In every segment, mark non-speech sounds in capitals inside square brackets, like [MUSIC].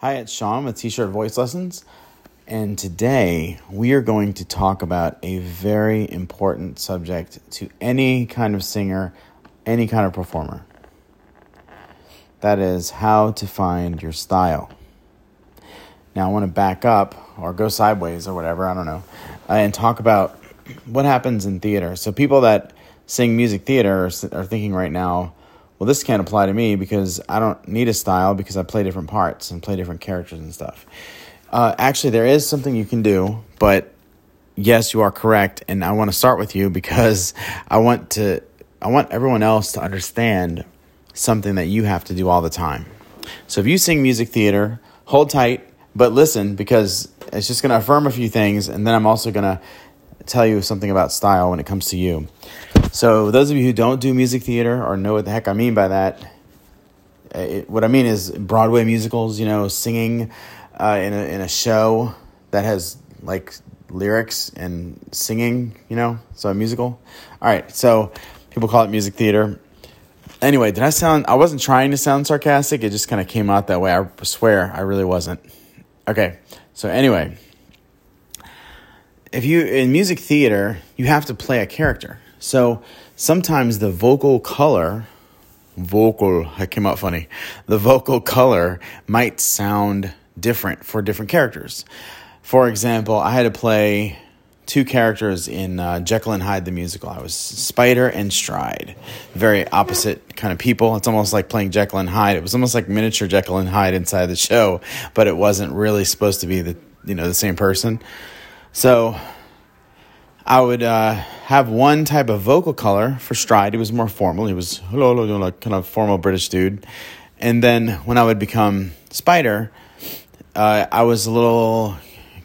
Hi, it's Sean with T shirt voice lessons. And today we are going to talk about a very important subject to any kind of singer, any kind of performer. That is how to find your style. Now, I want to back up or go sideways or whatever, I don't know, uh, and talk about [CLEARS THROAT] what happens in theater. So, people that sing music theater are, are thinking right now, well, this can't apply to me because I don't need a style because I play different parts and play different characters and stuff. Uh, actually, there is something you can do, but yes, you are correct, and I want to start with you because [LAUGHS] I want to I want everyone else to understand something that you have to do all the time. So if you sing music theater, hold tight, but listen because it's just going to affirm a few things, and then I'm also going to tell you something about style when it comes to you. So, those of you who don't do music theater or know what the heck I mean by that, it, what I mean is Broadway musicals, you know, singing uh, in, a, in a show that has like lyrics and singing, you know, so a musical. All right, so people call it music theater. Anyway, did I sound, I wasn't trying to sound sarcastic, it just kind of came out that way. I swear I really wasn't. Okay, so anyway if you in music theater, you have to play a character. So sometimes the vocal color, vocal, I came out funny. The vocal color might sound different for different characters. For example, I had to play two characters in uh, Jekyll and Hyde the musical. I was Spider and Stride, very opposite kind of people. It's almost like playing Jekyll and Hyde. It was almost like miniature Jekyll and Hyde inside the show, but it wasn't really supposed to be the you know the same person. So I would uh, have one type of vocal color for Stride. He was more formal. He was kind of formal British dude. And then when I would become Spider, uh, I was a little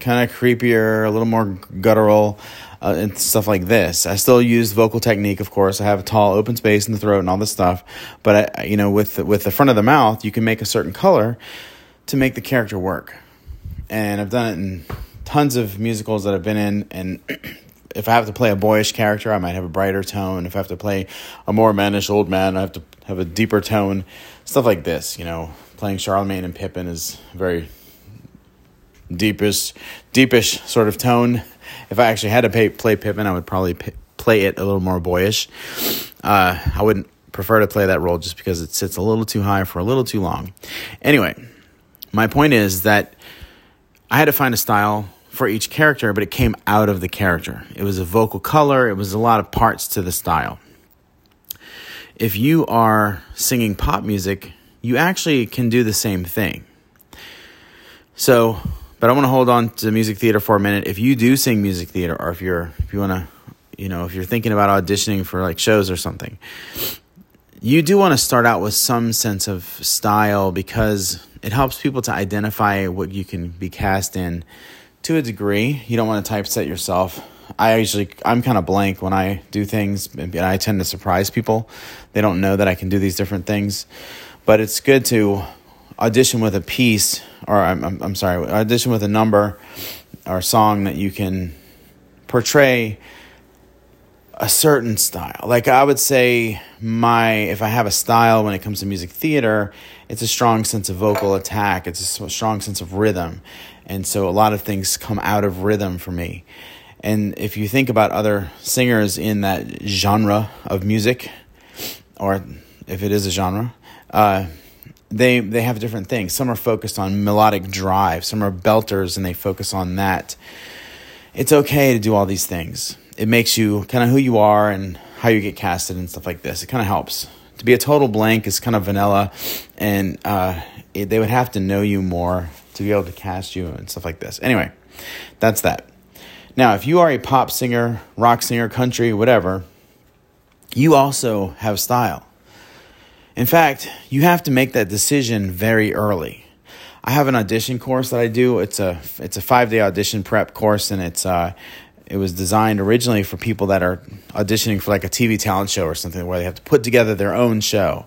kind of creepier, a little more guttural, uh, and stuff like this. I still use vocal technique, of course. I have a tall open space in the throat and all this stuff. But I, you know, with with the front of the mouth, you can make a certain color to make the character work. And I've done it in tons of musicals that I've been in, and [CLEARS THROAT] if I have to play a boyish character, I might have a brighter tone. If I have to play a more mannish old man, I have to have a deeper tone. Stuff like this, you know. Playing Charlemagne and Pippin is very deepish, deepish sort of tone. If I actually had to pay, play Pippin, I would probably p- play it a little more boyish. Uh, I wouldn't prefer to play that role just because it sits a little too high for a little too long. Anyway, my point is that I had to find a style for each character, but it came out of the character. It was a vocal color, it was a lot of parts to the style. If you are singing pop music, you actually can do the same thing. So, but I want to hold on to music theater for a minute. If you do sing music theater, or if you're if you want to, you know, if you're thinking about auditioning for like shows or something, you do want to start out with some sense of style because it helps people to identify what you can be cast in to a degree. You don't want to typeset yourself. I usually I'm kind of blank when I do things, and I tend to surprise people. They don't know that I can do these different things, but it's good to audition with a piece, or I'm I'm, I'm sorry, audition with a number or song that you can portray a certain style. Like I would say my if I have a style when it comes to music theater, it's a strong sense of vocal attack, it's a strong sense of rhythm. And so a lot of things come out of rhythm for me. And if you think about other singers in that genre of music, or if it is a genre, uh, they they have different things. Some are focused on melodic drive, some are belters and they focus on that. It's okay to do all these things it makes you kind of who you are and how you get casted and stuff like this. It kind of helps. To be a total blank is kind of vanilla, and uh, it, they would have to know you more to be able to cast you and stuff like this. Anyway, that's that. Now, if you are a pop singer, rock singer, country, whatever, you also have style. In fact, you have to make that decision very early. I have an audition course that I do. It's a it's a five day audition prep course, and it's uh, it was designed originally for people that are auditioning for like a TV talent show or something where they have to put together their own show.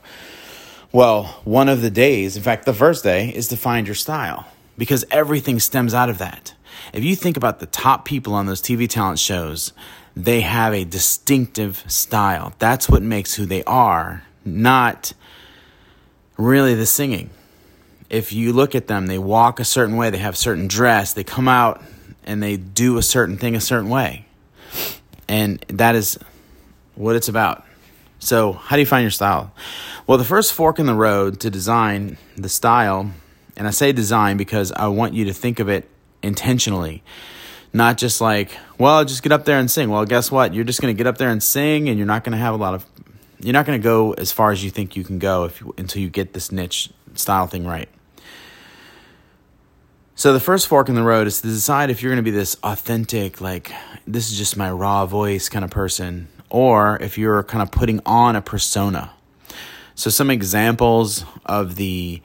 Well, one of the days, in fact, the first day, is to find your style because everything stems out of that. If you think about the top people on those TV talent shows, they have a distinctive style. That's what makes who they are, not really the singing if you look at them, they walk a certain way, they have certain dress, they come out and they do a certain thing a certain way. And that is what it's about. So, how do you find your style? Well, the first fork in the road to design the style, and I say design because I want you to think of it intentionally, not just like, well, just get up there and sing. Well, guess what? You're just going to get up there and sing, and you're not going to have a lot of, you're not going to go as far as you think you can go if until you get this niche style thing right. So the first fork in the road is to decide if you're going to be this authentic, like this is just my raw voice kind of person, or if you're kind of putting on a persona. So some examples of the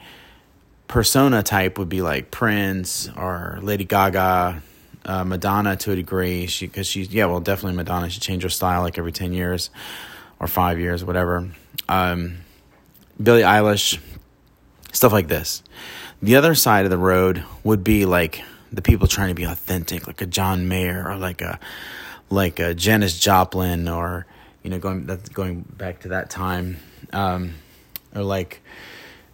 persona type would be like Prince or Lady Gaga, uh, Madonna to a degree. She because she yeah well definitely Madonna. She changed her style like every ten years or five years whatever. Um, Billie Eilish, stuff like this. The other side of the road would be like the people trying to be authentic, like a John Mayer or like a like a Janis Joplin or you know going that's going back to that time, um, or like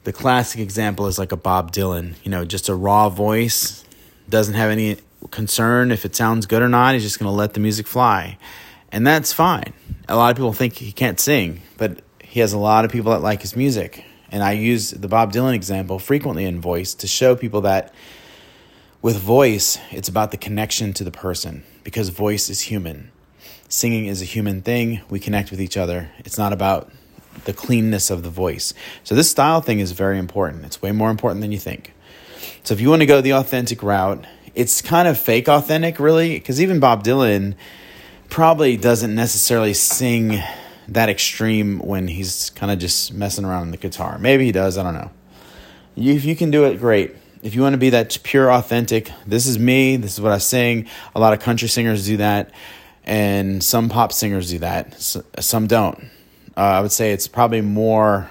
the classic example is like a Bob Dylan. You know, just a raw voice, doesn't have any concern if it sounds good or not. He's just going to let the music fly, and that's fine. A lot of people think he can't sing, but he has a lot of people that like his music and I use the Bob Dylan example frequently in voice to show people that with voice, it's about the connection to the person because voice is human. Singing is a human thing. We connect with each other. It's not about the cleanness of the voice. So, this style thing is very important. It's way more important than you think. So, if you want to go the authentic route, it's kind of fake authentic, really, because even Bob Dylan probably doesn't necessarily sing that extreme when he's kind of just messing around on the guitar. Maybe he does, I don't know. If you can do it, great. If you want to be that pure, authentic, this is me, this is what I sing. A lot of country singers do that, and some pop singers do that, some don't. Uh, I would say it's probably more,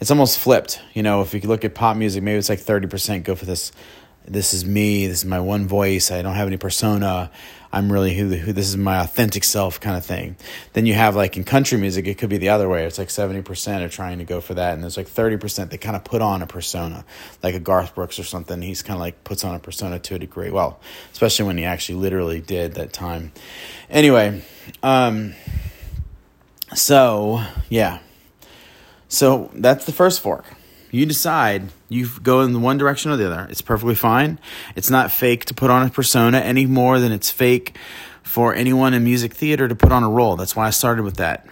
it's almost flipped. You know, if you look at pop music, maybe it's like 30% go for this this is me, this is my one voice, I don't have any persona, I'm really who, who this is my authentic self kind of thing. Then you have like in country music, it could be the other way. It's like 70% are trying to go for that. And there's like 30% that kind of put on a persona, like a Garth Brooks or something. He's kind of like puts on a persona to a degree. Well, especially when he actually literally did that time. Anyway, um, so yeah. So that's the first fork. You decide you go in one direction or the other. It's perfectly fine. It's not fake to put on a persona any more than it's fake for anyone in music theater to put on a role. That's why I started with that.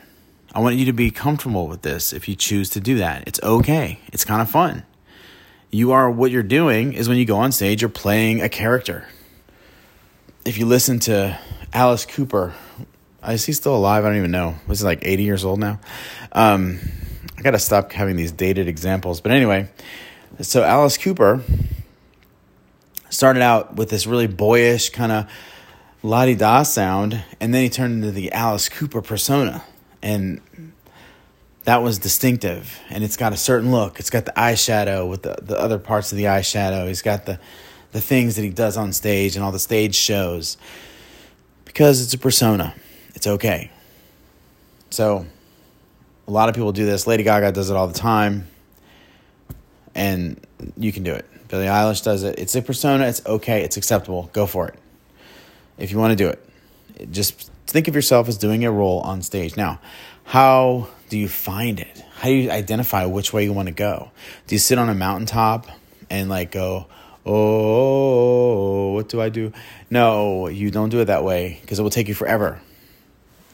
I want you to be comfortable with this if you choose to do that. It's okay. It's kind of fun. You are what you're doing is when you go on stage, you're playing a character. If you listen to Alice Cooper, is he still alive? I don't even know. Was he like 80 years old now? Um, I got to stop having these dated examples. But anyway, so Alice Cooper started out with this really boyish kind of la di da sound, and then he turned into the Alice Cooper persona. And that was distinctive. And it's got a certain look. It's got the eyeshadow with the, the other parts of the eyeshadow. He's got the, the things that he does on stage and all the stage shows. Because it's a persona. It's okay. So a lot of people do this. Lady Gaga does it all the time. And you can do it. Billie Eilish does it. It's a persona. It's okay. It's acceptable. Go for it. If you want to do it, just think of yourself as doing a role on stage. Now, how do you find it? How do you identify which way you want to go? Do you sit on a mountaintop and like go, oh, what do I do? No, you don't do it that way because it will take you forever.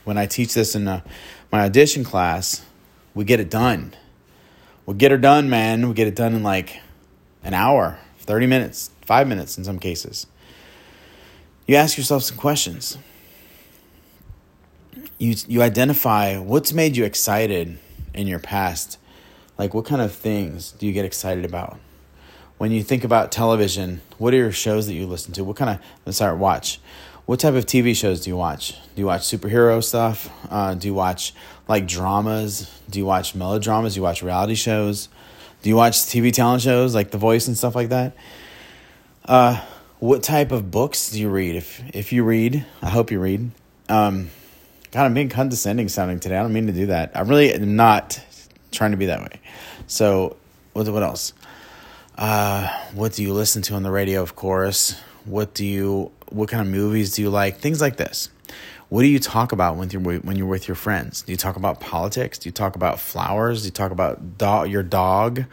When I teach this in a my audition class, we get it done. We'll get her done, man. We get it done in like an hour, 30 minutes, five minutes in some cases. You ask yourself some questions. You, you identify what's made you excited in your past. Like, what kind of things do you get excited about? When you think about television, what are your shows that you listen to? What kind of, start, watch. What type of TV shows do you watch? Do you watch superhero stuff? Uh, do you watch like dramas? Do you watch melodramas? Do you watch reality shows? Do you watch TV talent shows like The Voice and stuff like that? Uh, what type of books do you read? If if you read, I hope you read. Um, God, I'm being condescending sounding today. I don't mean to do that. I really am not trying to be that way. So, what what else? Uh, what do you listen to on the radio? Of course. What do you? What kind of movies do you like? Things like this. What do you talk about when you're when you're with your friends? Do you talk about politics? Do you talk about flowers? Do you talk about dog, your dog?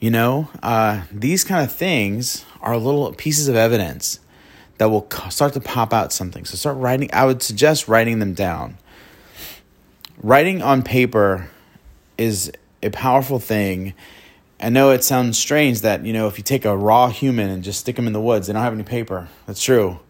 You know, uh, these kind of things are little pieces of evidence that will start to pop out something. So start writing. I would suggest writing them down. Writing on paper is a powerful thing. I know it sounds strange that, you know, if you take a raw human and just stick them in the woods, they don't have any paper. That's true.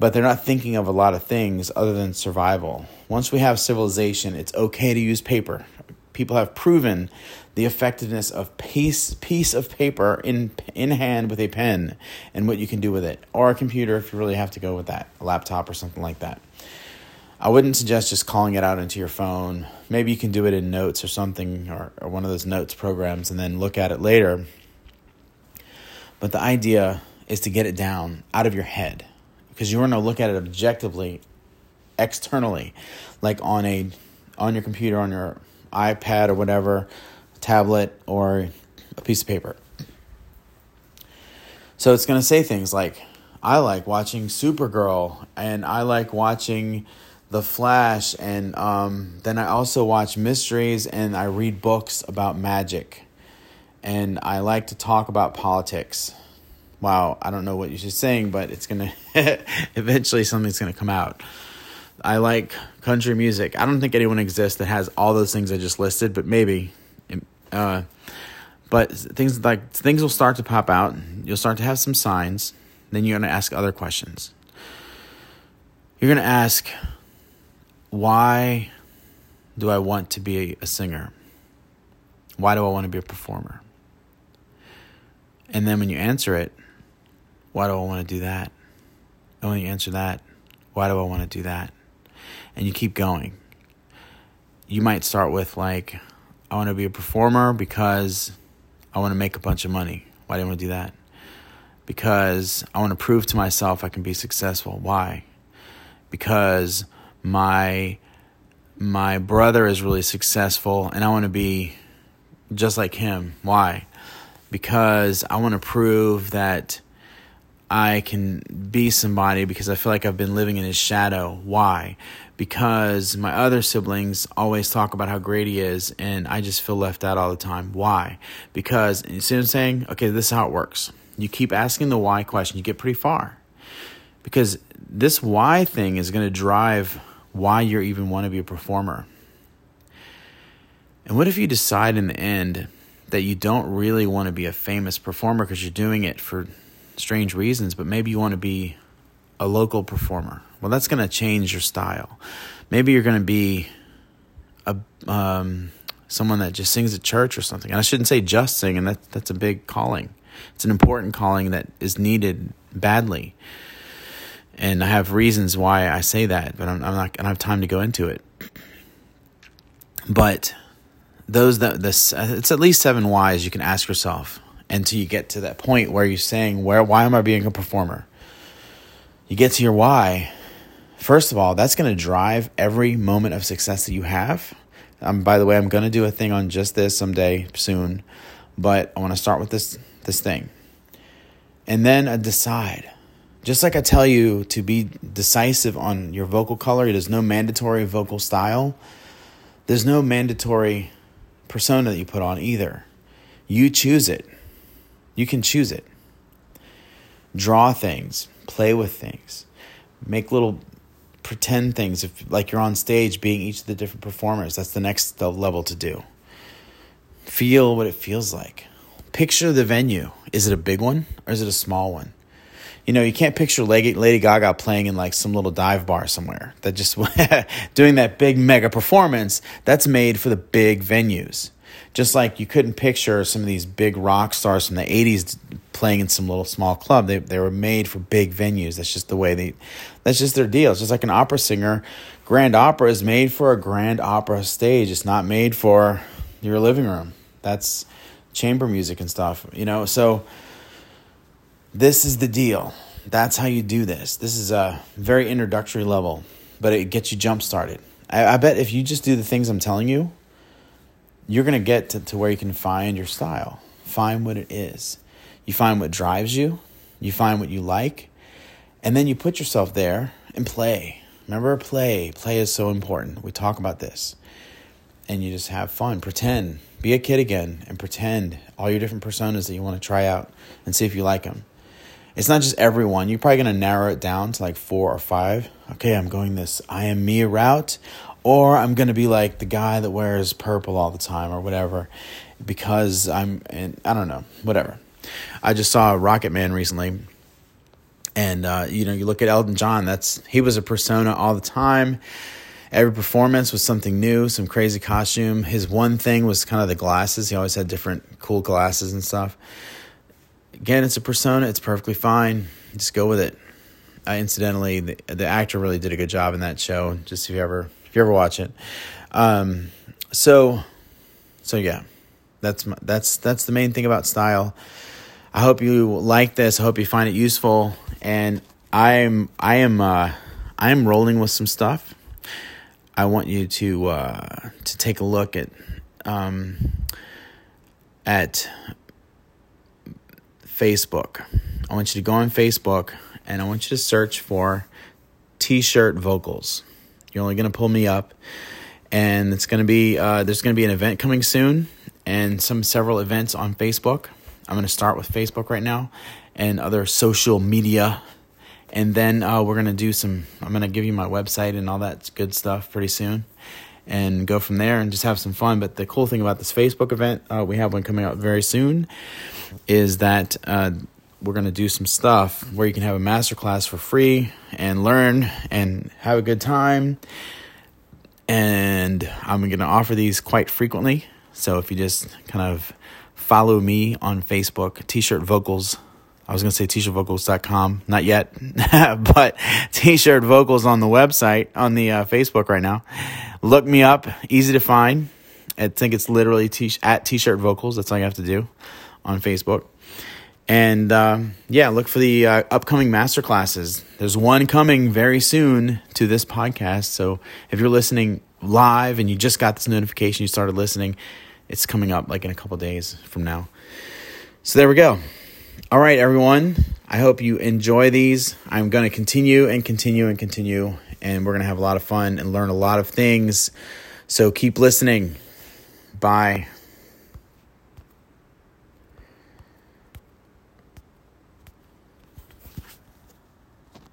But they're not thinking of a lot of things other than survival. Once we have civilization, it's okay to use paper. People have proven the effectiveness of piece piece of paper in in hand with a pen and what you can do with it or a computer if you really have to go with that a laptop or something like that i wouldn't suggest just calling it out into your phone maybe you can do it in notes or something or, or one of those notes programs and then look at it later but the idea is to get it down out of your head because you want to look at it objectively externally like on a on your computer on your ipad or whatever tablet, or a piece of paper. So it's going to say things like, I like watching Supergirl, and I like watching The Flash, and um, then I also watch mysteries and I read books about magic. And I like to talk about politics. Wow, I don't know what you're just saying, but it's going [LAUGHS] to eventually something's going to come out. I like country music. I don't think anyone exists that has all those things I just listed, but maybe uh, but things like things will start to pop out. You'll start to have some signs. Then you're going to ask other questions. You're going to ask, why do I want to be a singer? Why do I want to be a performer? And then when you answer it, why do I want to do that? And when you answer that, why do I want to do that? And you keep going. You might start with, like, I want to be a performer because I want to make a bunch of money. Why do I want to do that? Because I want to prove to myself I can be successful. Why? Because my my brother is really successful and I want to be just like him. Why? Because I want to prove that I can be somebody because I feel like I've been living in his shadow. Why? Because my other siblings always talk about how great he is, and I just feel left out all the time. Why? Because, you see what I'm saying? Okay, this is how it works. You keep asking the why question, you get pretty far. Because this why thing is going to drive why you even want to be a performer. And what if you decide in the end that you don't really want to be a famous performer because you're doing it for strange reasons, but maybe you want to be a local performer. Well, that's going to change your style. Maybe you're going to be a um, someone that just sings at church or something. And I shouldn't say just sing, and that that's a big calling. It's an important calling that is needed badly. And I have reasons why I say that, but I'm, I'm not. I don't have time to go into it. But those that this it's at least seven whys you can ask yourself until you get to that point where you're saying, "Where? Why am I being a performer?" You get to your why. First of all, that's going to drive every moment of success that you have. Um, by the way, I'm going to do a thing on just this someday soon, but I want to start with this this thing, and then uh, decide. Just like I tell you to be decisive on your vocal color, there's no mandatory vocal style. There's no mandatory persona that you put on either. You choose it. You can choose it. Draw things, play with things, make little pretend things if like you're on stage being each of the different performers. That's the next level to do. Feel what it feels like. Picture the venue. Is it a big one or is it a small one? You know, you can't picture Lady Gaga playing in like some little dive bar somewhere. That just [LAUGHS] doing that big mega performance. That's made for the big venues. Just like you couldn't picture some of these big rock stars from the 80s playing in some little small club. They, they were made for big venues. That's just the way they, that's just their deal. It's just like an opera singer. Grand opera is made for a grand opera stage. It's not made for your living room. That's chamber music and stuff, you know? So this is the deal. That's how you do this. This is a very introductory level, but it gets you jump started. I, I bet if you just do the things I'm telling you, you're going to get to where you can find your style. find what it is. You find what drives you, you find what you like, and then you put yourself there and play. Remember, play. Play is so important. We talk about this. And you just have fun. Pretend. Be a kid again and pretend all your different personas that you want to try out and see if you like them. It's not just everyone. You're probably going to narrow it down to like four or five. Okay, I'm going this I am me route, or I'm going to be like the guy that wears purple all the time or whatever because I'm, and I don't know, whatever. I just saw Rocketman recently. And uh, you know, you look at Elton John. That's he was a persona all the time. Every performance was something new, some crazy costume. His one thing was kind of the glasses. He always had different cool glasses and stuff. Again, it's a persona. It's perfectly fine. Just go with it. Uh, incidentally, the, the actor really did a good job in that show. Just if you ever if you ever watch it. Um, so, so yeah, that's my, that's that's the main thing about style. I hope you like this. I hope you find it useful. And I'm I am uh, I am rolling with some stuff. I want you to uh, to take a look at um, at Facebook. I want you to go on Facebook and I want you to search for T-shirt vocals. You're only going to pull me up, and it's going to be uh, there's going to be an event coming soon, and some several events on Facebook. I'm going to start with Facebook right now, and other social media, and then uh, we're going to do some. I'm going to give you my website and all that good stuff pretty soon, and go from there and just have some fun. But the cool thing about this Facebook event, uh, we have one coming out very soon, is that uh, we're going to do some stuff where you can have a masterclass for free and learn and have a good time. And I'm going to offer these quite frequently. So if you just kind of follow me on Facebook, T shirt vocals. I was going to say t-shirtvocals.com, not yet, [LAUGHS] but t-shirt vocals on the website, on the uh, Facebook right now. Look me up, easy to find. I think it's literally t- at t-shirt vocals. That's all you have to do on Facebook. And uh, yeah, look for the uh, upcoming master classes. There's one coming very soon to this podcast. So if you're listening live and you just got this notification, you started listening, it's coming up like in a couple days from now. So there we go. All right, everyone. I hope you enjoy these. I'm going to continue and continue and continue, and we're going to have a lot of fun and learn a lot of things. So keep listening. Bye.